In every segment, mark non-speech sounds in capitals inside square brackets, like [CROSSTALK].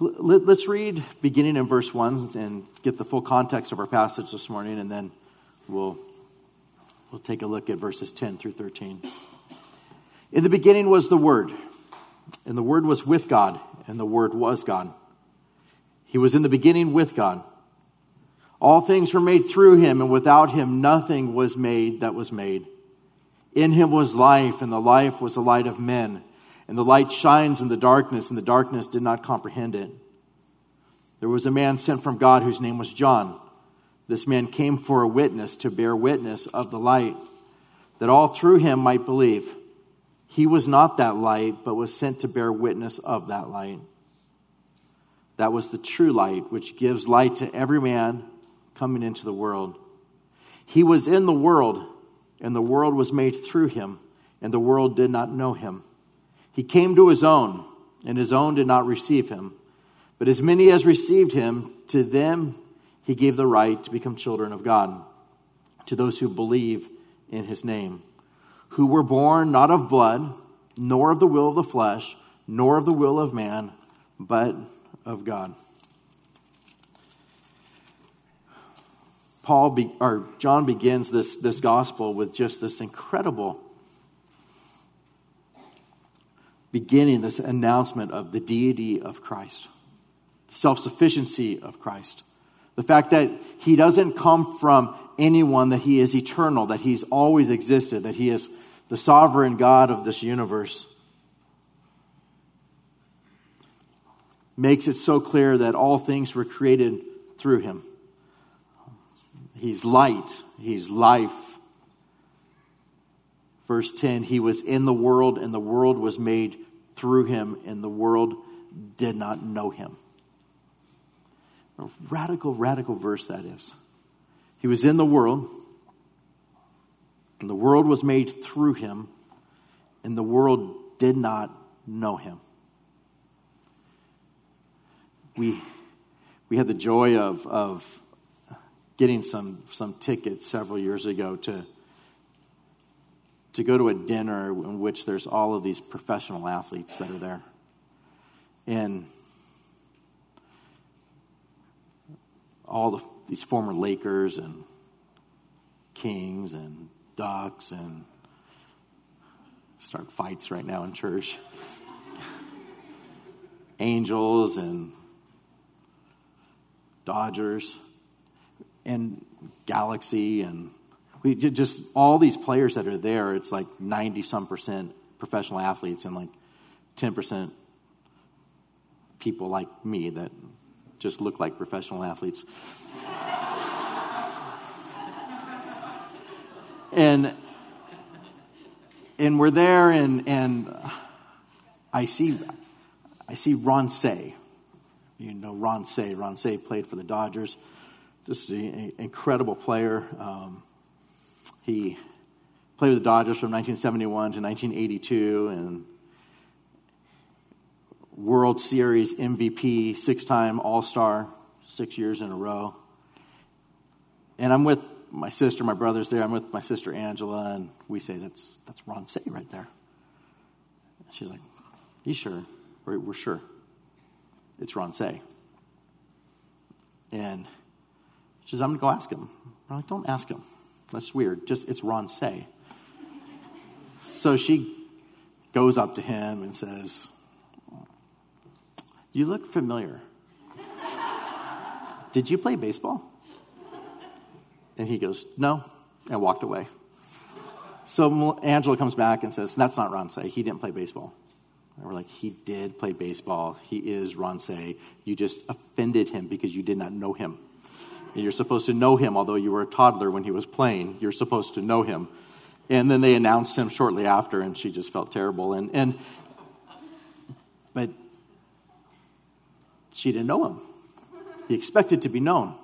Let- Let's read beginning in verse 1 and get the full context of our passage this morning, and then we'll, we'll take a look at verses 10 through 13. In the beginning was the Word, and the Word was with God, and the Word was God. He was in the beginning with God. All things were made through him, and without him nothing was made that was made. In him was life, and the life was the light of men. And the light shines in the darkness, and the darkness did not comprehend it. There was a man sent from God whose name was John. This man came for a witness to bear witness of the light, that all through him might believe. He was not that light, but was sent to bear witness of that light. That was the true light, which gives light to every man coming into the world. He was in the world, and the world was made through him, and the world did not know him. He came to his own, and his own did not receive him. But as many as received him, to them he gave the right to become children of God, to those who believe in his name, who were born not of blood, nor of the will of the flesh, nor of the will of man, but of God. Paul be, or John begins this, this gospel with just this incredible beginning, this announcement of the deity of Christ, the self sufficiency of Christ, the fact that he doesn't come from anyone, that he is eternal, that he's always existed, that he is the sovereign God of this universe. Makes it so clear that all things were created through him. He's light, He's life. Verse 10 He was in the world, and the world was made through Him, and the world did not know Him. A radical, radical verse that is. He was in the world, and the world was made through Him, and the world did not know Him. We, we had the joy of, of getting some, some tickets several years ago to, to go to a dinner in which there's all of these professional athletes that are there. And all the, these former Lakers and Kings and Ducks and start fights right now in church. [LAUGHS] Angels and Dodgers and Galaxy and we just all these players that are there. It's like ninety some percent professional athletes and like ten percent people like me that just look like professional athletes. [LAUGHS] and and we're there and and I see I see Ron Cey. You know Ron Cey. Ron Cey played for the Dodgers. Just an incredible player. Um, he played with the Dodgers from 1971 to 1982 and World Series MVP, six time All Star, six years in a row. And I'm with my sister, my brother's there. I'm with my sister Angela, and we say, That's, that's Ron Cey right there. And she's like, You sure? We're, we're sure. It's Ron Cey. And she says, I'm going to go ask him. I'm like, Don't ask him. That's weird. Just, it's Ron Cey. So she goes up to him and says, You look familiar. Did you play baseball? And he goes, No, and walked away. So Angela comes back and says, That's not Ron Cey. He didn't play baseball. And we're like, He did play baseball. He is Ron Cey. You just offended him because you did not know him. And you're supposed to know him, although you were a toddler when he was playing. You're supposed to know him. And then they announced him shortly after, and she just felt terrible. And, and but she didn't know him. He expected to be known.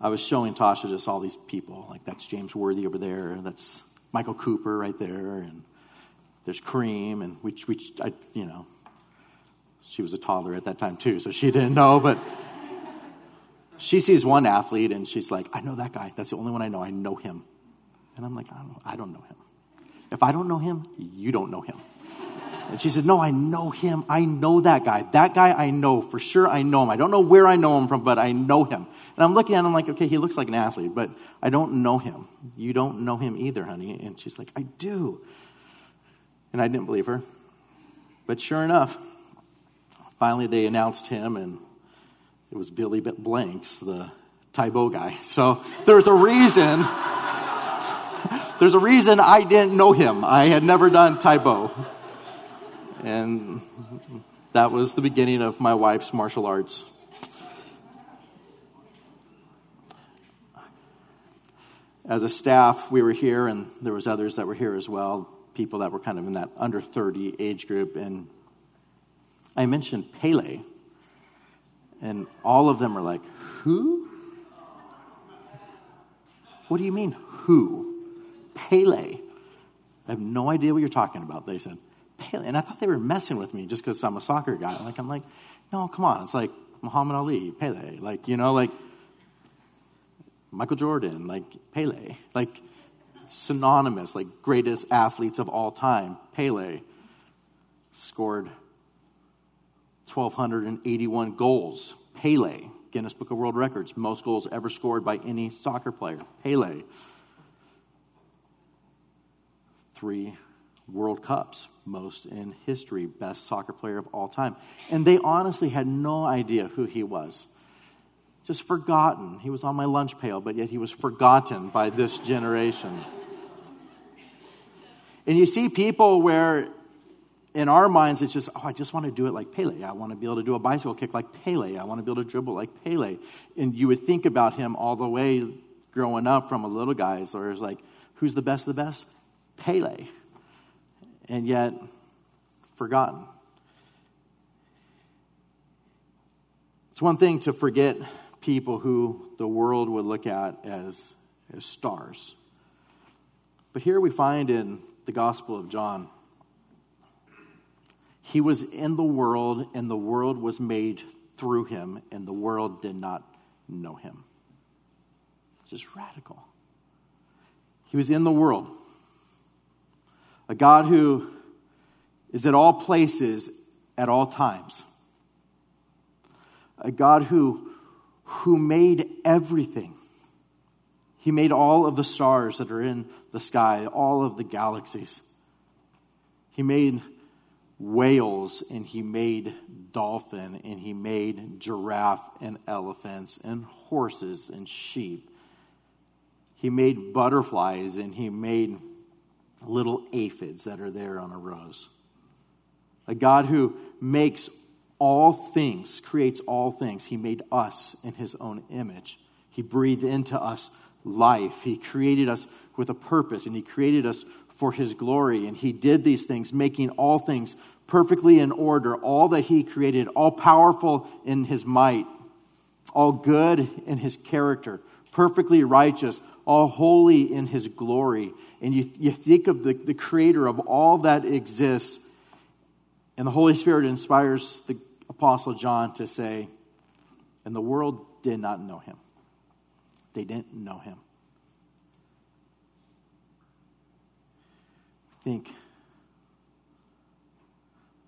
I was showing Tasha just all these people. Like, that's James Worthy over there. That's Michael Cooper right there. And there's Kareem. And which, which I, you know, she was a toddler at that time too, so she didn't know. But she sees one athlete and she's like, I know that guy. That's the only one I know. I know him. And I'm like, I don't, I don't know him. If I don't know him, you don't know him. And she said, No, I know him. I know that guy. That guy I know. For sure, I know him. I don't know where I know him from, but I know him. And I'm looking at him like, Okay, he looks like an athlete, but I don't know him. You don't know him either, honey. And she's like, I do. And I didn't believe her. But sure enough, finally they announced him, and it was Billy Blanks, the Tae Bo guy. So there's a reason. there's a reason I didn't know him. I had never done Tae Bo. And that was the beginning of my wife's martial arts. As a staff, we were here, and there was others that were here as well, people that were kind of in that under 30 age group. And I mentioned Pele, and all of them were like, Who? What do you mean, who? Pele. I have no idea what you're talking about, they said. Pele. And I thought they were messing with me just because I'm a soccer guy. Like, I'm like, no, come on. It's like Muhammad Ali, Pele. Like, you know, like Michael Jordan, like Pele. Like, synonymous, like greatest athletes of all time. Pele scored 1,281 goals. Pele, Guinness Book of World Records, most goals ever scored by any soccer player. Pele. Three World Cups, most in history, best soccer player of all time. And they honestly had no idea who he was. Just forgotten. He was on my lunch pail, but yet he was forgotten by this generation. And you see people where in our minds, it's just, oh, I just want to do it like Pele. I want to be able to do a bicycle kick like Pele. I want to be able to dribble like Pele. And you would think about him all the way growing up from a little guy. So it's like, who's the best of the best? Pele. And yet, forgotten. It's one thing to forget people who the world would look at as, as stars. But here we find in the Gospel of John, he was in the world, and the world was made through him, and the world did not know him. Just radical. He was in the world. A God who is at all places at all times. A God who, who made everything. He made all of the stars that are in the sky, all of the galaxies. He made whales and he made dolphin and he made giraffe and elephants and horses and sheep. He made butterflies and he made little aphids that are there on a rose. A God who makes all things, creates all things. He made us in his own image. He breathed into us life. He created us with a purpose and he created us for his glory. And he did these things, making all things perfectly in order, all that he created, all powerful in his might, all good in his character, perfectly righteous, all holy in his glory. And you, you think of the, the creator of all that exists, and the Holy Spirit inspires the Apostle John to say, and the world did not know him. They didn't know him. Think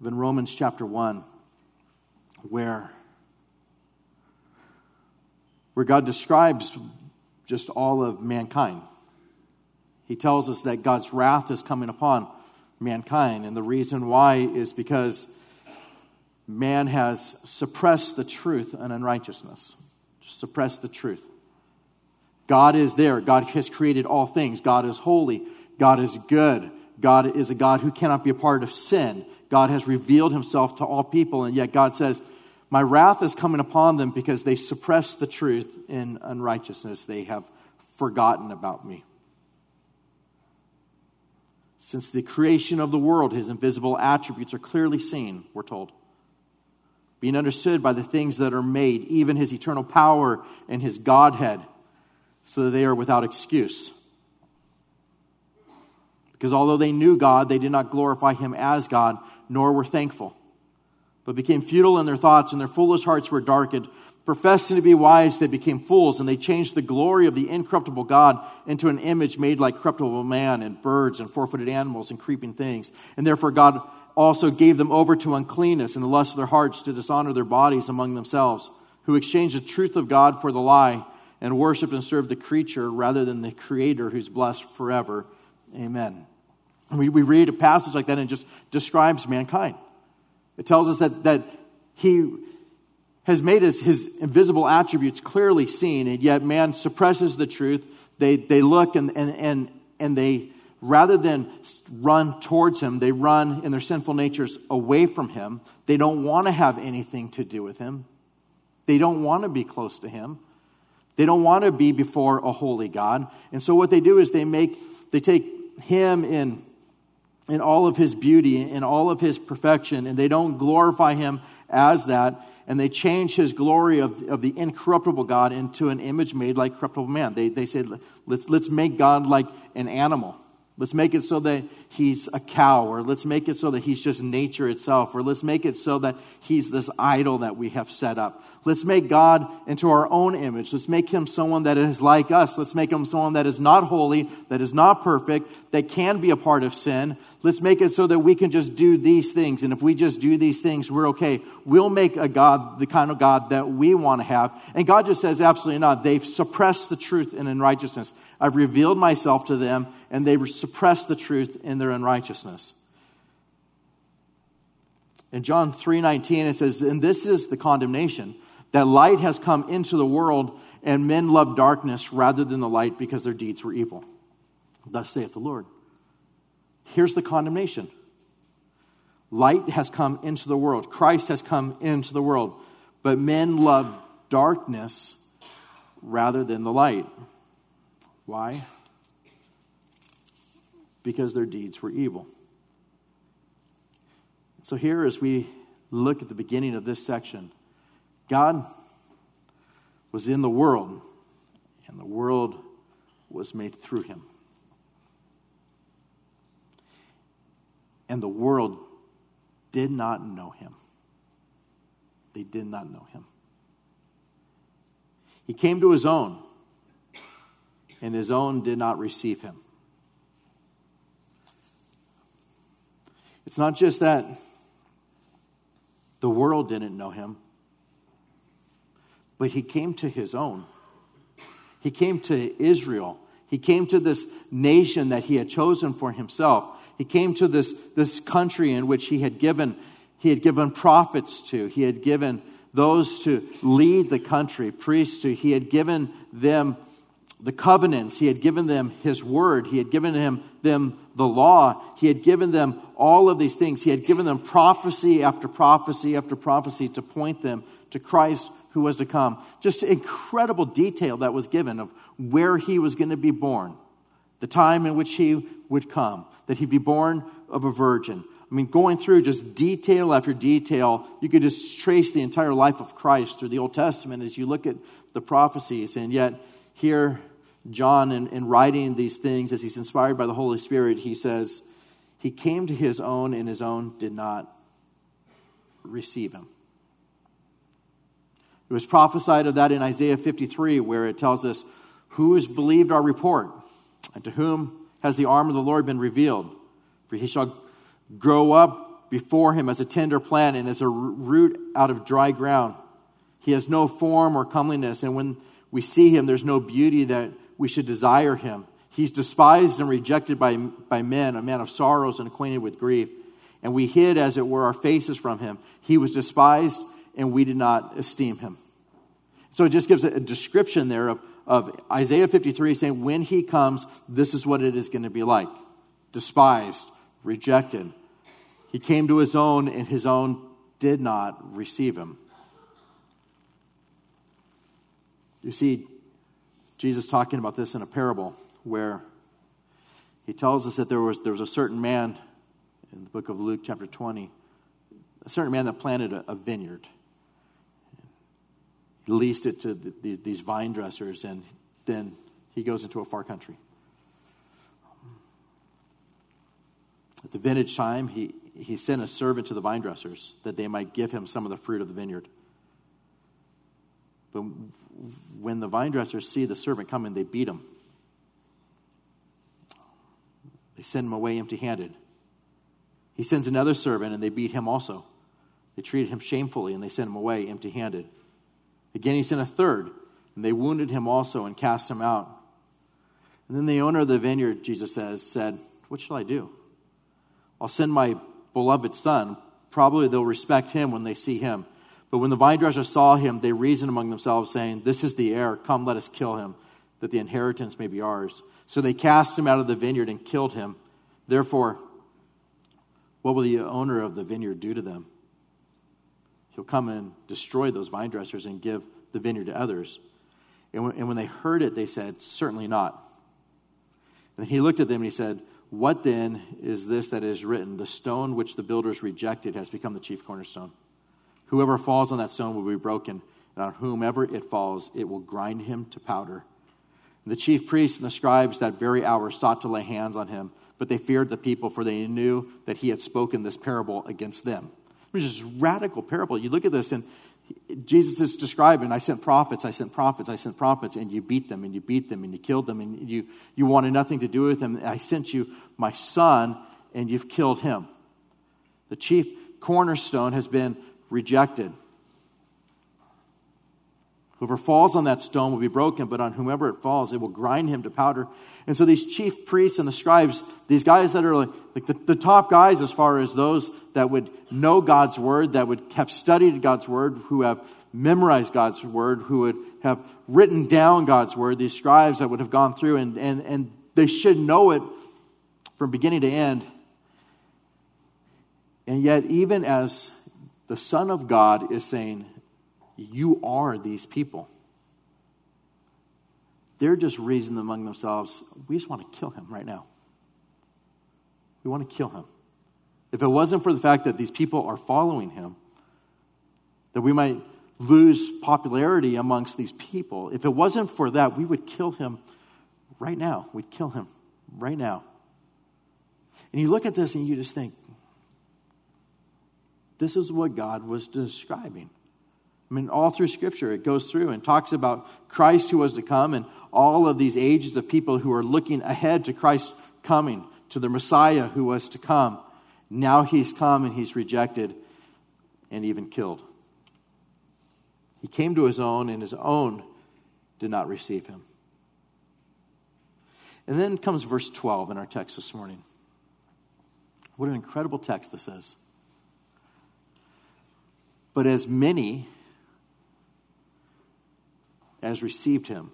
in Romans chapter 1, where, where God describes just all of mankind. He tells us that God's wrath is coming upon mankind, and the reason why is because man has suppressed the truth and unrighteousness. Just suppressed the truth. God is there. God has created all things. God is holy. God is good. God is a God who cannot be a part of sin. God has revealed himself to all people, and yet God says, My wrath is coming upon them because they suppress the truth in unrighteousness. They have forgotten about me. Since the creation of the world, his invisible attributes are clearly seen, we're told, being understood by the things that are made, even his eternal power and his Godhead, so that they are without excuse. Because although they knew God, they did not glorify him as God, nor were thankful, but became futile in their thoughts, and their foolish hearts were darkened. Professing to be wise, they became fools, and they changed the glory of the incorruptible God into an image made like corruptible man, and birds, and four footed animals, and creeping things. And therefore, God also gave them over to uncleanness and the lust of their hearts to dishonor their bodies among themselves, who exchanged the truth of God for the lie and worshiped and served the creature rather than the Creator who's blessed forever. Amen. We, we read a passage like that and just describes mankind. It tells us that, that He has made his, his invisible attributes clearly seen, and yet man suppresses the truth. They, they look and, and, and, and they rather than run towards him, they run in their sinful natures away from him. They don't want to have anything to do with him. They don't want to be close to him. They don't want to be before a holy God. And so what they do is they make they take him in in all of his beauty in all of his perfection and they don't glorify him as that and they change his glory of, of the incorruptible God into an image made like corruptible man. They, they say, let's, let's make God like an animal. Let's make it so that he's a cow, or let's make it so that he's just nature itself, or let's make it so that he's this idol that we have set up. Let's make God into our own image. Let's make him someone that is like us. Let's make him someone that is not holy, that is not perfect, that can be a part of sin. Let's make it so that we can just do these things. And if we just do these things, we're okay. We'll make a God the kind of God that we want to have. And God just says, absolutely not. They've suppressed the truth in unrighteousness. I've revealed myself to them, and they suppress the truth in their unrighteousness. In John 3:19 it says, "And this is the condemnation that light has come into the world, and men love darkness rather than the light because their deeds were evil. Thus saith the Lord. Here's the condemnation light has come into the world, Christ has come into the world, but men love darkness rather than the light. Why? Because their deeds were evil. So, here as we look at the beginning of this section, God was in the world, and the world was made through him. And the world did not know him. They did not know him. He came to his own, and his own did not receive him. It's not just that the world didn't know him, but he came to his own. He came to Israel. He came to this nation that he had chosen for himself. He came to this, this country in which he had given he had given prophets to. He had given those to lead the country, priests to. He had given them the covenants. He had given them his word. He had given him, them the law. He had given them all of these things. He had given them prophecy after prophecy after prophecy to point them to Christ who was to come. Just incredible detail that was given of where he was going to be born, the time in which he would come, that he'd be born of a virgin. I mean, going through just detail after detail, you could just trace the entire life of Christ through the Old Testament as you look at the prophecies. And yet, here, John, in, in writing these things, as he's inspired by the Holy Spirit, he says, He came to his own, and his own did not receive him. It was prophesied of that in Isaiah 53, where it tells us, Who has believed our report? And to whom has the arm of the Lord been revealed? For he shall grow up before him as a tender plant and as a root out of dry ground. He has no form or comeliness, and when we see him, there's no beauty that we should desire him. He's despised and rejected by, by men, a man of sorrows and acquainted with grief. And we hid, as it were, our faces from him. He was despised and we did not esteem him. So it just gives a description there of, of Isaiah 53 saying, when he comes, this is what it is going to be like despised, rejected. He came to his own, and his own did not receive him. You see, Jesus talking about this in a parable where he tells us that there was, there was a certain man in the book of Luke, chapter 20, a certain man that planted a, a vineyard He leased it to the, these, these vine dressers, and then he goes into a far country. At the vintage time, he, he sent a servant to the vine dressers that they might give him some of the fruit of the vineyard. But when the vine dressers see the servant coming, they beat him. They send him away empty handed. He sends another servant, and they beat him also. They treated him shamefully, and they sent him away empty handed. Again, he sent a third, and they wounded him also and cast him out. And then the owner of the vineyard, Jesus says, said, What shall I do? I'll send my beloved son. Probably they'll respect him when they see him. But when the vine dressers saw him, they reasoned among themselves, saying, This is the heir. Come, let us kill him, that the inheritance may be ours. So they cast him out of the vineyard and killed him. Therefore, what will the owner of the vineyard do to them? He'll come and destroy those vine dressers and give the vineyard to others. And when, and when they heard it, they said, Certainly not. And he looked at them and he said, What then is this that is written? The stone which the builders rejected has become the chief cornerstone. Whoever falls on that stone will be broken, and on whomever it falls, it will grind him to powder. And the chief priests and the scribes that very hour sought to lay hands on him, but they feared the people, for they knew that he had spoken this parable against them. Which is a radical parable. You look at this, and Jesus is describing, I sent prophets, I sent prophets, I sent prophets, and you beat them, and you beat them, and you killed them, and you, you wanted nothing to do with them. I sent you my son, and you've killed him. The chief cornerstone has been rejected. Whoever falls on that stone will be broken, but on whomever it falls, it will grind him to powder. And so these chief priests and the scribes, these guys that are like, like the, the, top guys as far as those that would know God's word, that would have studied God's word, who have memorized God's word, who would have written down God's word, these scribes that would have gone through and, and, and they should know it from beginning to end. And yet, even as the Son of God is saying, You are these people. They're just reasoning among themselves, We just want to kill him right now. We want to kill him. If it wasn't for the fact that these people are following him, that we might lose popularity amongst these people, if it wasn't for that, we would kill him right now. We'd kill him right now. And you look at this and you just think, this is what God was describing. I mean, all through Scripture, it goes through and talks about Christ who was to come and all of these ages of people who are looking ahead to Christ coming, to the Messiah who was to come. Now he's come and he's rejected and even killed. He came to his own, and his own did not receive him. And then comes verse 12 in our text this morning. What an incredible text this is. But as many as received him,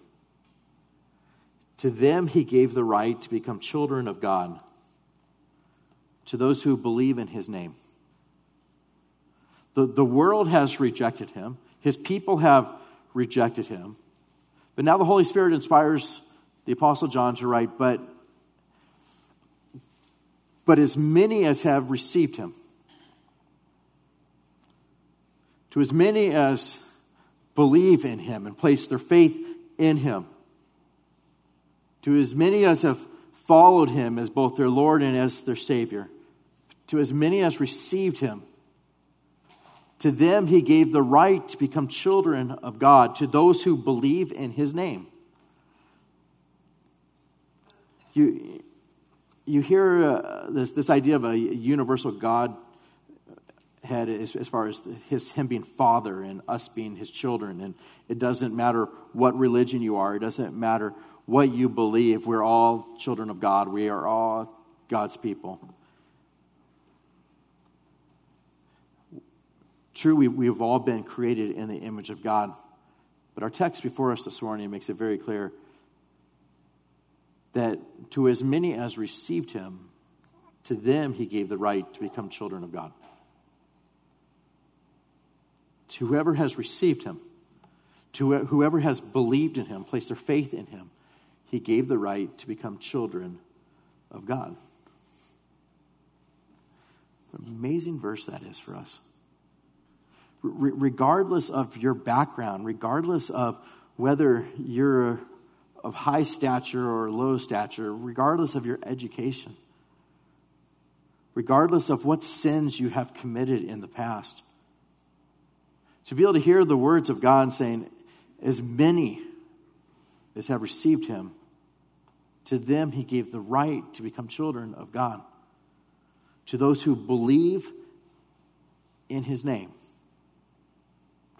to them he gave the right to become children of God, to those who believe in his name. The, the world has rejected him, his people have rejected him. But now the Holy Spirit inspires the Apostle John to write, but, but as many as have received him, to as many as believe in him and place their faith in him, to as many as have followed him as both their Lord and as their Savior, to as many as received him, to them he gave the right to become children of God, to those who believe in his name. You, you hear uh, this, this idea of a universal God head as, as far as his, him being father and us being his children. And it doesn't matter what religion you are, it doesn't matter what you believe. We're all children of God, we are all God's people. True, we, we've all been created in the image of God. But our text before us this morning makes it very clear that to as many as received him, to them he gave the right to become children of God to whoever has received him, to whoever has believed in him, placed their faith in him, he gave the right to become children of God. amazing verse that is for us. regardless of your background, regardless of whether you're uh, of high stature or low stature, regardless of your education, regardless of what sins you have committed in the past, to be able to hear the words of God saying, As many as have received him, to them he gave the right to become children of God. to those who believe in his name.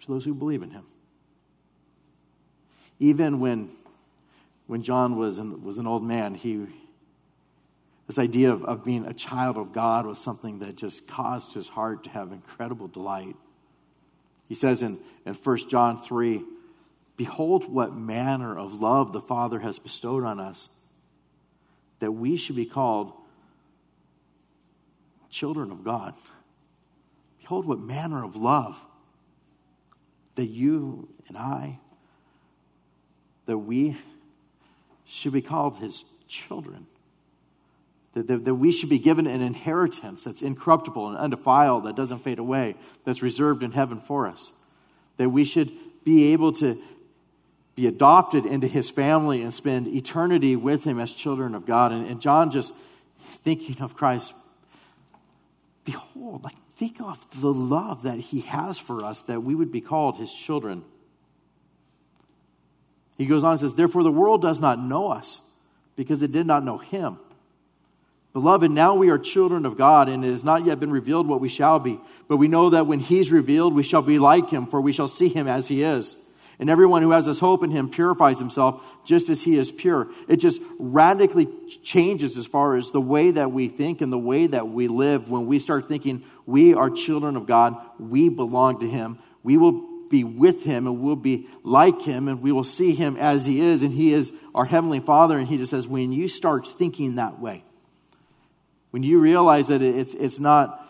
To those who believe in him. Even when, when John was an, was an old man, he, this idea of, of being a child of God was something that just caused his heart to have incredible delight. He says in, in 1 John 3 Behold, what manner of love the Father has bestowed on us, that we should be called children of God. Behold, what manner of love that you and I, that we should be called his children. That, that, that, we should be given an inheritance that's incorruptible and undefiled, that doesn't fade away, that's reserved in heaven for us. That we should be able to be adopted into his family and spend eternity with him as children of God. And, and John just thinking of Christ, behold, like think of the love that he has for us that we would be called his children. He goes on and says, Therefore, the world does not know us because it did not know him. Beloved, now we are children of God, and it has not yet been revealed what we shall be. But we know that when He's revealed, we shall be like Him, for we shall see Him as He is. And everyone who has this hope in Him purifies himself just as He is pure. It just radically changes as far as the way that we think and the way that we live when we start thinking we are children of God, we belong to Him, we will be with Him, and we'll be like Him, and we will see Him as He is, and He is our Heavenly Father. And He just says, when you start thinking that way, when you realize that it's, it's not,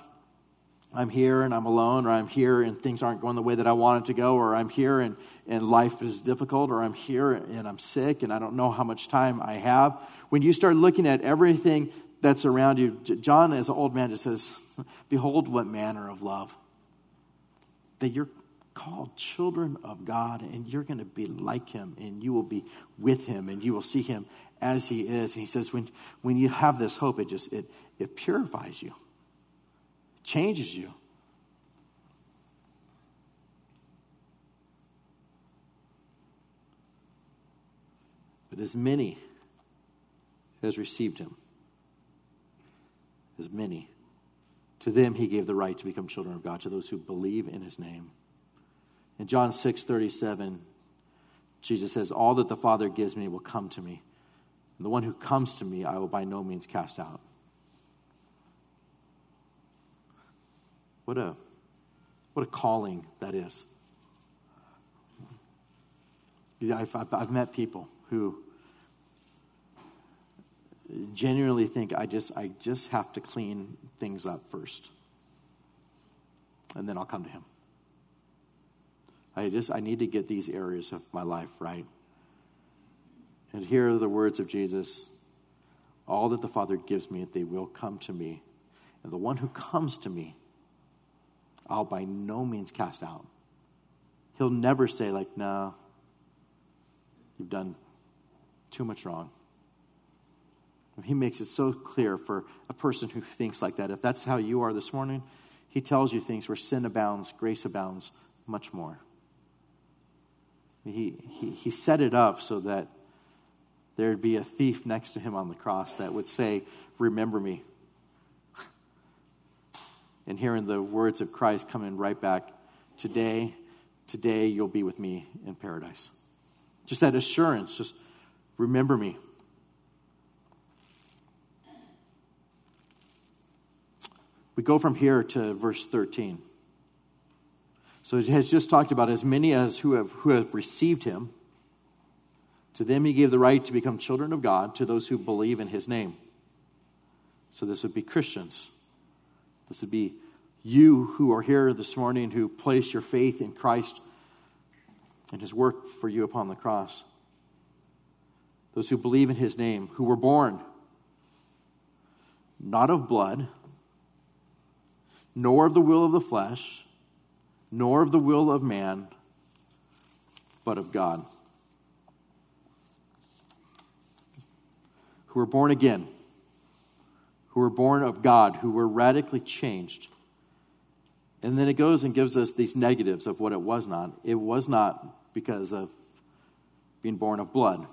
I'm here and I'm alone, or I'm here and things aren't going the way that I want it to go, or I'm here and, and life is difficult, or I'm here and I'm sick and I don't know how much time I have. When you start looking at everything that's around you, John, as an old man, just says, [LAUGHS] Behold, what manner of love. That you're called children of God and you're going to be like him and you will be with him and you will see him as he is. And he says, when, when you have this hope, it just, it, it purifies you, it changes you. But as many as received him, as many, to them he gave the right to become children of God, to those who believe in his name. In John 6 37, Jesus says, All that the Father gives me will come to me, the one who comes to me I will by no means cast out. What a, what a calling that is. I've, I've, I've met people who genuinely think I just, I just have to clean things up first. And then I'll come to him. I just I need to get these areas of my life right. And here are the words of Jesus. All that the Father gives me, they will come to me. And the one who comes to me, I'll by no means cast out. He'll never say, like, no, you've done too much wrong. He makes it so clear for a person who thinks like that. If that's how you are this morning, he tells you things where sin abounds, grace abounds much more. He, he, he set it up so that there'd be a thief next to him on the cross that would say, Remember me and hearing the words of Christ coming right back today, today you'll be with me in paradise. Just that assurance, just remember me. We go from here to verse 13. So it has just talked about as many as who have, who have received him. To them he gave the right to become children of God, to those who believe in his name. So this would be Christians. This would be you who are here this morning who place your faith in Christ and his work for you upon the cross. Those who believe in his name, who were born not of blood, nor of the will of the flesh, nor of the will of man, but of God. Who were born again who were born of God, who were radically changed. And then it goes and gives us these negatives of what it was not. It was not because of being born of blood.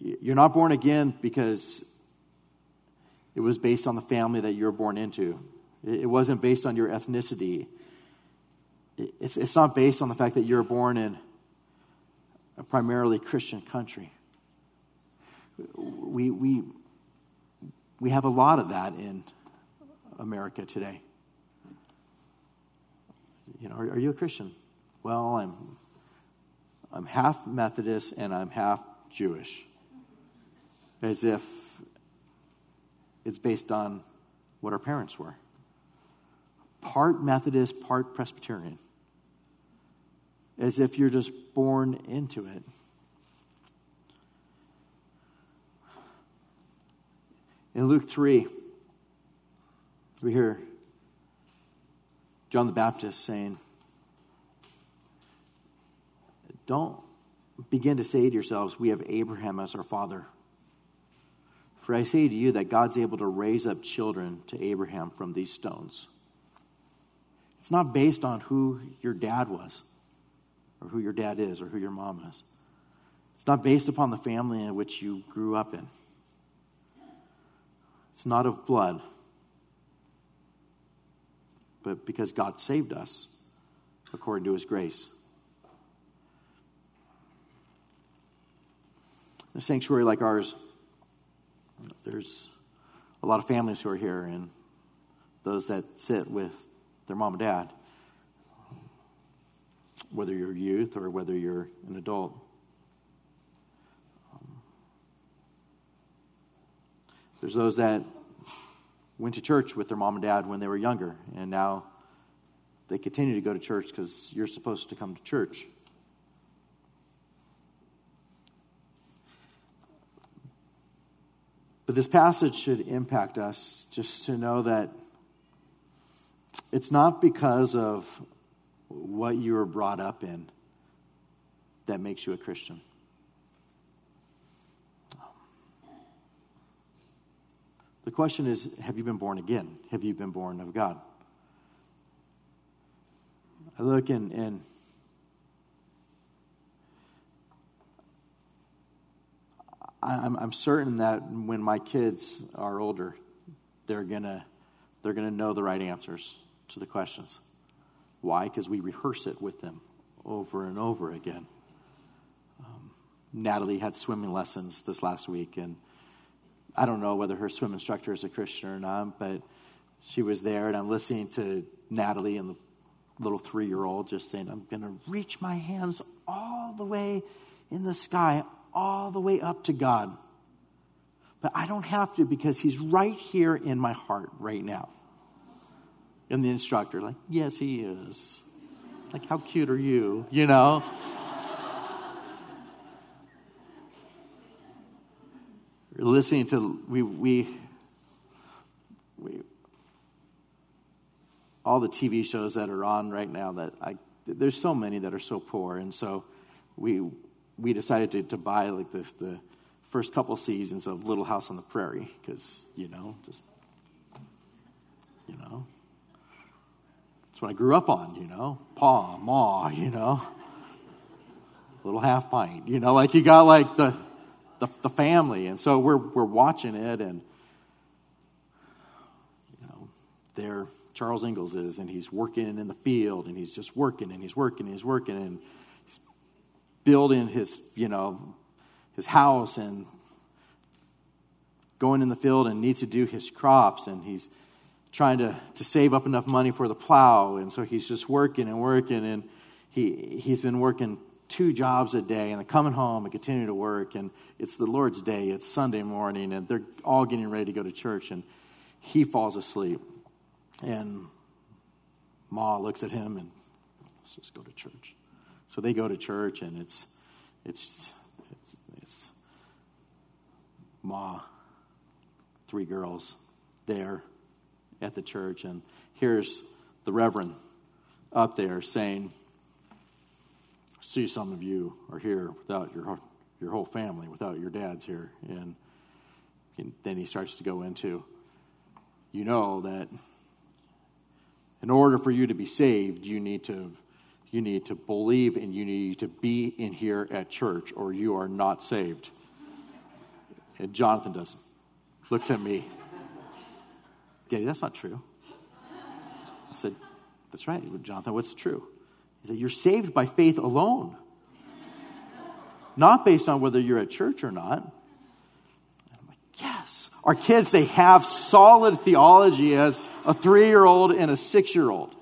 You're not born again because it was based on the family that you were born into. It wasn't based on your ethnicity. It's, it's not based on the fact that you're born in a primarily Christian country. We, we, we have a lot of that in America today. You know, are, are you a Christian? Well, I'm, I'm half Methodist and I'm half Jewish. As if it's based on what our parents were part Methodist, part Presbyterian. As if you're just born into it. In Luke 3, we hear John the Baptist saying, Don't begin to say to yourselves, We have Abraham as our father. For I say to you that God's able to raise up children to Abraham from these stones. It's not based on who your dad was, or who your dad is, or who your mom is. It's not based upon the family in which you grew up in. It's not of blood, but because God saved us according to his grace. In a sanctuary like ours, there's a lot of families who are here, and those that sit with their mom and dad, whether you're youth or whether you're an adult. There's those that went to church with their mom and dad when they were younger, and now they continue to go to church because you're supposed to come to church. But this passage should impact us just to know that it's not because of what you were brought up in that makes you a Christian. The question is have you been born again? Have you been born of God? I look and, and I'm, I'm certain that when my kids are older, they're gonna they're gonna know the right answers to the questions. Why? Because we rehearse it with them over and over again. Um, Natalie had swimming lessons this last week, and I don't know whether her swim instructor is a Christian or not, but she was there, and I'm listening to Natalie and the little three year old just saying, I'm going to reach my hands all the way in the sky, all the way up to God. But I don't have to because He's right here in my heart right now. And the instructor, like, yes, He is. Like, how cute are you? You know? Listening to, we, we, we, all the TV shows that are on right now that I, there's so many that are so poor. And so we, we decided to, to buy like the, the first couple seasons of Little House on the Prairie because, you know, just, you know, that's what I grew up on, you know, Pa, Ma, you know, little half pint, you know, like you got like the, the, the family. And so we're, we're watching it and, you know, there Charles Ingalls is and he's working in the field and he's just working and he's working and he's working and he's building his, you know, his house and going in the field and needs to do his crops and he's trying to, to save up enough money for the plow and so he's just working and working and he, he's been working two jobs a day and they're coming home and continue to work and it's the lord's day it's sunday morning and they're all getting ready to go to church and he falls asleep and ma looks at him and let's just go to church. So they go to church, and it's it's it's, it's Ma, three girls there at the church, and here's the reverend up there saying, "See, some of you are here without your your whole family, without your dads here," and, and then he starts to go into, you know that in order for you to be saved, you need to you need to believe and you need to be in here at church or you are not saved. And Jonathan does. Looks at me. Daddy, that's not true. I said, That's right, Jonathan, what's true? He said, You're saved by faith alone, not based on whether you're at church or not. I'm like, Yes. Our kids, they have solid theology as a three year old and a six year old.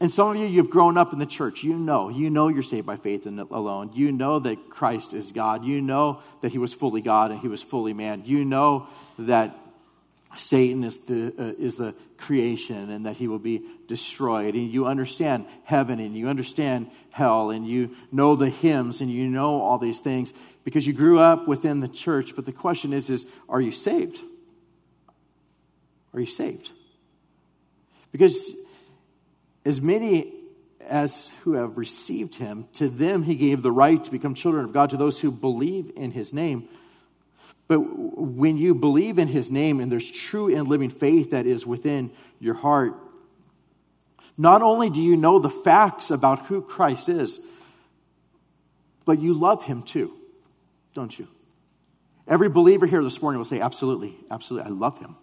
And some of you, you've grown up in the church. You know, you know you're saved by faith alone. You know that Christ is God. You know that he was fully God and he was fully man. You know that Satan is the, uh, is the creation and that he will be destroyed. And you understand heaven and you understand hell and you know the hymns and you know all these things because you grew up within the church. But the question is, is are you saved? Are you saved? Because as many as who have received him, to them he gave the right to become children of God, to those who believe in his name. But when you believe in his name and there's true and living faith that is within your heart, not only do you know the facts about who Christ is, but you love him too, don't you? Every believer here this morning will say, Absolutely, absolutely, I love him.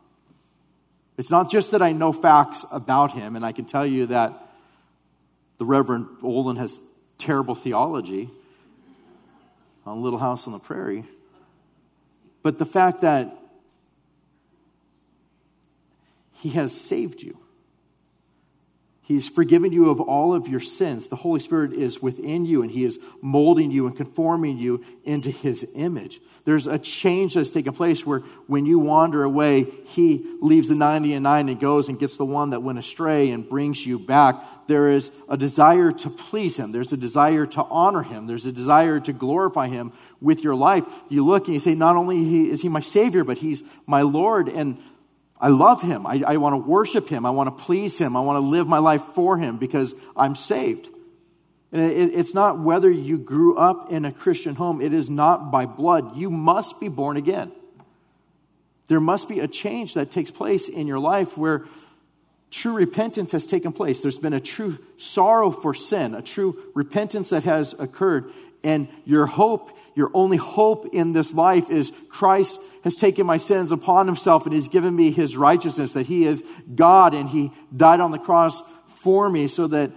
It's not just that I know facts about him, and I can tell you that the Reverend Alden has terrible theology on Little House on the Prairie, but the fact that he has saved you. He's forgiven you of all of your sins. The Holy Spirit is within you and He is molding you and conforming you into His image. There's a change that's taken place where when you wander away, He leaves the 90 and 9 and goes and gets the one that went astray and brings you back. There is a desire to please Him, there's a desire to honor Him, there's a desire to glorify Him with your life. You look and you say, Not only is He my Savior, but He's my Lord. And I love him. I, I want to worship him. I want to please him. I want to live my life for him because I'm saved. And it, it's not whether you grew up in a Christian home, it is not by blood. You must be born again. There must be a change that takes place in your life where true repentance has taken place. There's been a true sorrow for sin, a true repentance that has occurred. And your hope, your only hope in this life is Christ has taken my sins upon himself and he's given me his righteousness, that he is God and he died on the cross for me so that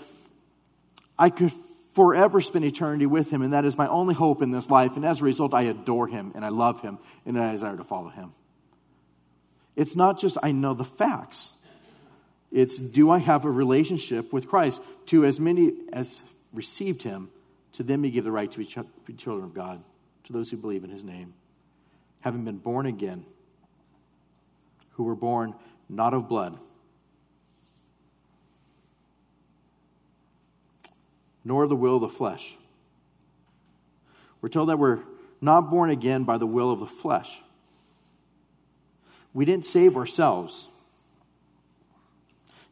I could forever spend eternity with him. And that is my only hope in this life. And as a result, I adore him and I love him and I desire to follow him. It's not just I know the facts. It's do I have a relationship with Christ? To as many as received him, to them he gave the right to be children of God, to those who believe in his name having been born again, who were born not of blood, nor the will of the flesh. We're told that we're not born again by the will of the flesh. We didn't save ourselves.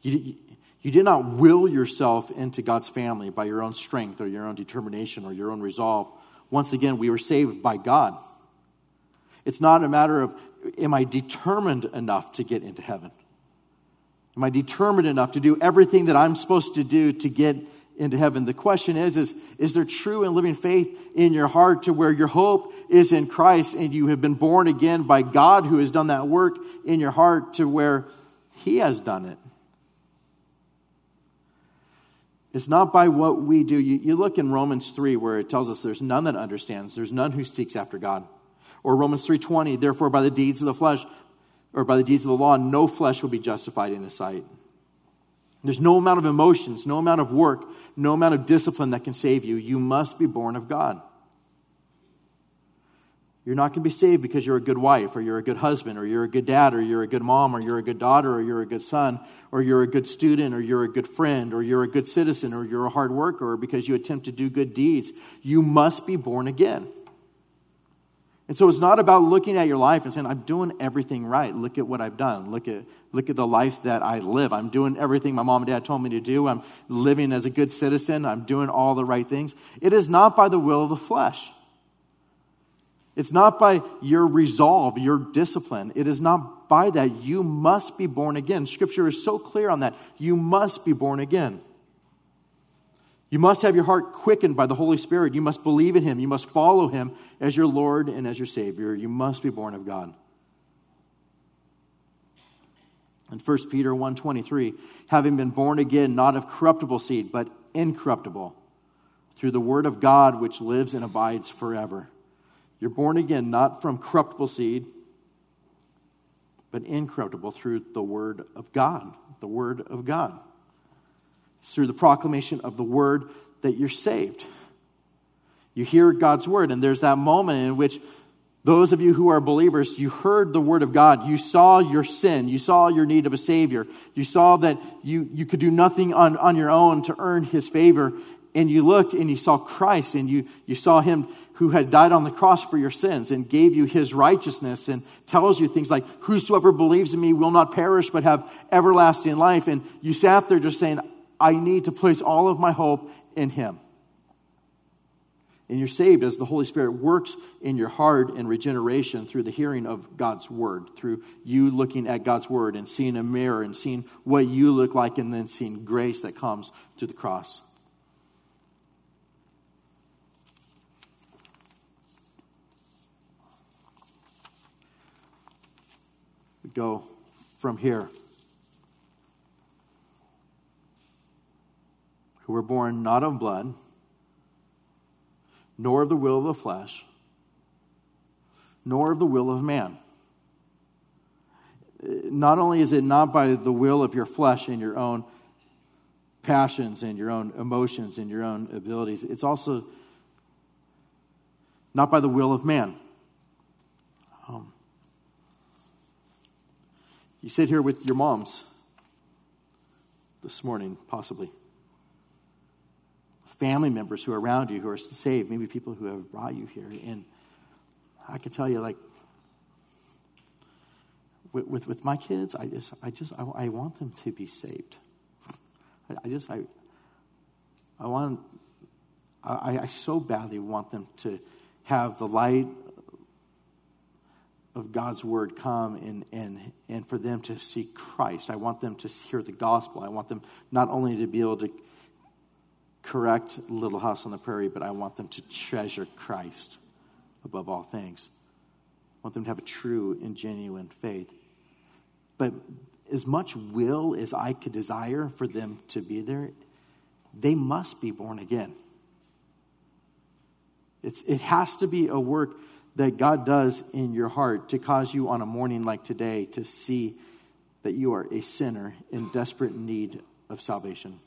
You, you did not will yourself into God's family by your own strength or your own determination or your own resolve. Once again, we were saved by God. It's not a matter of, am I determined enough to get into heaven? Am I determined enough to do everything that I'm supposed to do to get into heaven? The question is, is, is there true and living faith in your heart to where your hope is in Christ and you have been born again by God who has done that work in your heart to where He has done it? It's not by what we do. You, you look in Romans 3 where it tells us there's none that understands, there's none who seeks after God. Or Romans 3:20, therefore by the deeds of the flesh or by the deeds of the law no flesh will be justified in his sight. There's no amount of emotions, no amount of work, no amount of discipline that can save you. You must be born of God. You're not going to be saved because you're a good wife, or you're a good husband, or you're a good dad, or you're a good mom, or you're a good daughter, or you're a good son, or you're a good student, or you're a good friend, or you're a good citizen, or you're a hard worker, or because you attempt to do good deeds. You must be born again. And so it's not about looking at your life and saying, I'm doing everything right. Look at what I've done. Look at, look at the life that I live. I'm doing everything my mom and dad told me to do. I'm living as a good citizen. I'm doing all the right things. It is not by the will of the flesh. It's not by your resolve, your discipline. It is not by that. You must be born again. Scripture is so clear on that. You must be born again. You must have your heart quickened by the Holy Spirit. You must believe in Him. You must follow Him as your Lord and as your Savior. You must be born of God. In 1 Peter 1:23, having been born again not of corruptible seed, but incorruptible, through the word of God which lives and abides forever. You're born again not from corruptible seed, but incorruptible through the word of God, the word of God. It's through the proclamation of the word that you're saved. You hear God's word, and there's that moment in which those of you who are believers, you heard the word of God. You saw your sin. You saw your need of a Savior. You saw that you, you could do nothing on, on your own to earn His favor. And you looked and you saw Christ and you, you saw Him who had died on the cross for your sins and gave you His righteousness and tells you things like, Whosoever believes in me will not perish but have everlasting life. And you sat there just saying, I need to place all of my hope in Him. And you're saved as the Holy Spirit works in your heart in regeneration through the hearing of God's word, through you looking at God's word and seeing a mirror and seeing what you look like, and then seeing grace that comes through the cross. Go from here. Who were born not of blood nor of the will of the flesh, nor of the will of man. Not only is it not by the will of your flesh and your own passions and your own emotions and your own abilities, it's also not by the will of man. Um, you sit here with your moms this morning, possibly family members who are around you who are saved, maybe people who have brought you here. And I can tell you, like, with, with, with my kids, I just, I just, I, I want them to be saved. I, just, I, I want, I, I so badly want them to have the light of God's word come and, and, and for them to see Christ. I want them to hear the gospel. I want them not only to be able to correct Little House on the Prairie, but I want them to treasure Christ above all things. I want them to have a true and genuine faith. But as much will as I could desire for them to be there, they must be born again. It's, it has to be a work that God does in your heart to cause you on a morning like today to see that you are a sinner in desperate need of salvation,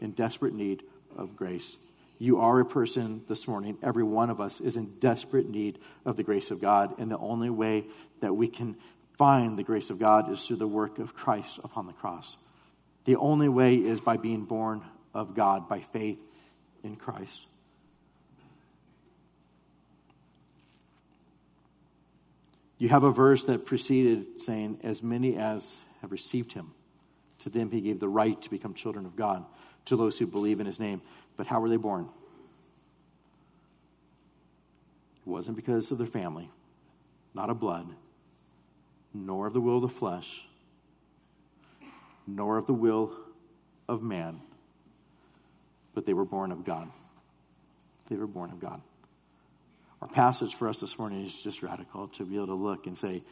in desperate need of grace. You are a person this morning, every one of us is in desperate need of the grace of God. And the only way that we can find the grace of God is through the work of Christ upon the cross. The only way is by being born of God by faith in Christ. You have a verse that preceded saying, As many as have received him, to them he gave the right to become children of God to those who believe in his name. But how were they born? It wasn't because of their family, not of blood, nor of the will of the flesh, nor of the will of man, but they were born of God. They were born of God. Our passage for us this morning is just radical to be able to look and say,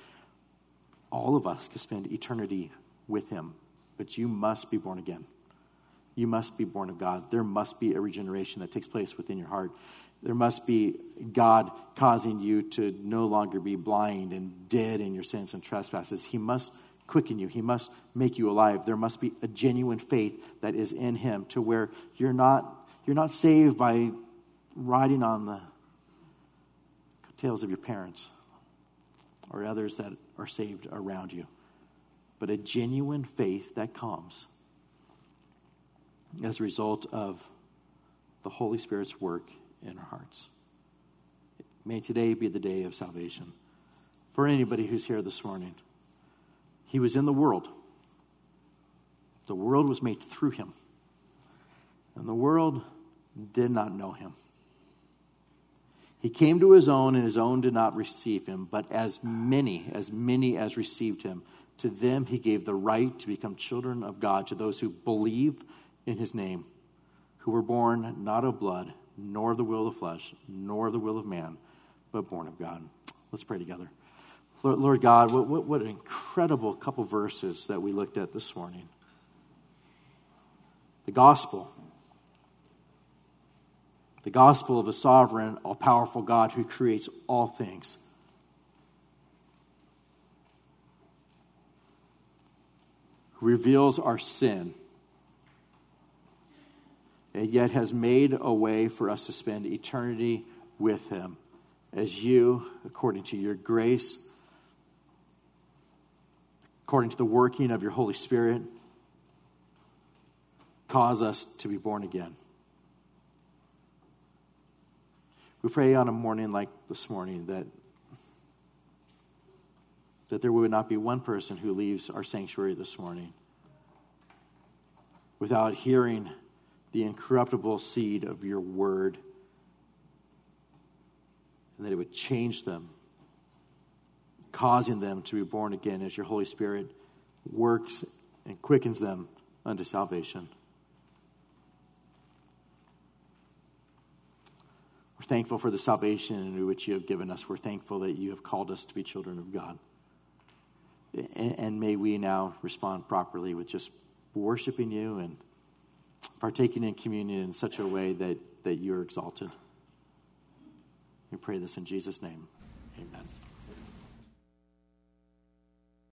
all of us can spend eternity with him, but you must be born again you must be born of God. There must be a regeneration that takes place within your heart. There must be God causing you to no longer be blind and dead in your sins and trespasses. He must quicken you, He must make you alive. There must be a genuine faith that is in Him to where you're not, you're not saved by riding on the tails of your parents or others that are saved around you, but a genuine faith that comes as a result of the Holy Spirit's work in our hearts. May today be the day of salvation for anybody who's here this morning. He was in the world, the world was made through him, and the world did not know him. He came to his own, and his own did not receive him. But as many, as many as received him, to them he gave the right to become children of God, to those who believe in his name, who were born not of blood, nor of the will of the flesh, nor of the will of man, but born of God. Let's pray together. Lord, God, what, what, what an incredible couple verses that we looked at this morning. The gospel. The gospel of a sovereign, all powerful God who creates all things. Who reveals our sin and yet has made a way for us to spend eternity with Him as you, according to your grace, according to the working of your Holy Spirit, cause us to be born again. We pray on a morning like this morning that, that there would not be one person who leaves our sanctuary this morning without hearing the incorruptible seed of your word, and that it would change them, causing them to be born again as your Holy Spirit works and quickens them unto salvation. Thankful for the salvation in which you have given us. We're thankful that you have called us to be children of God. And, may we now respond properly with just worshiping you and partaking in communion in such a way that, that you're exalted. We pray this in Jesus' name. Amen.